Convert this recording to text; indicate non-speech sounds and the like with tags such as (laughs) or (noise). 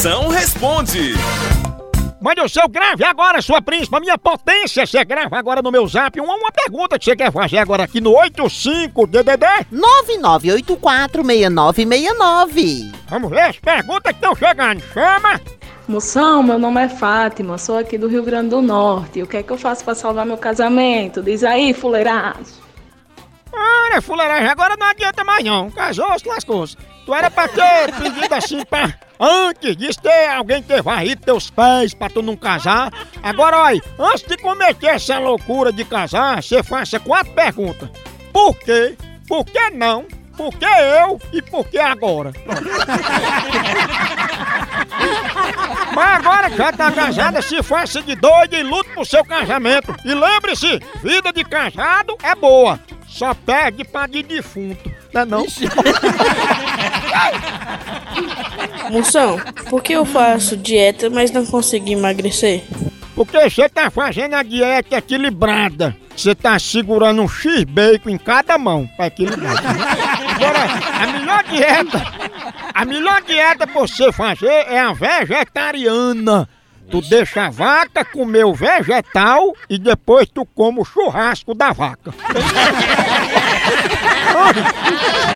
Moção responde. Mande o seu grave agora, sua príncipa, minha potência. Você grava agora no meu zap uma, uma pergunta que você quer fazer agora aqui no 85DDD. 99846969. Vamos ver as perguntas que estão chegando. Chama! Moção, meu nome é Fátima, sou aqui do Rio Grande do Norte. O que é que eu faço pra salvar meu casamento? Diz aí, fuleiragem. Olha, fuleiragem, agora não adianta mais não. Casou-se, lascou-se. Tu era pra ter pedido assim pra... Antes de ter alguém ter varrido teus pés pra tu não casar. Agora, olha, antes de cometer essa loucura de casar, você faça quatro perguntas. Por quê? Por que não? Por que eu? E por que agora? Mas agora que já tá casada, se faça de doido e lute pro seu casamento. E lembre-se, vida de casado é boa. Só perde pra de defunto, não é não? Moção, por que eu faço dieta, mas não consigo emagrecer? Porque você tá fazendo a dieta equilibrada. Você tá segurando um X-bacon em cada mão pra equilibrar. Agora, a melhor dieta, a melhor dieta pra você fazer é a vegetariana. Tu deixa a vaca comer o vegetal e depois tu come o churrasco da vaca. (laughs)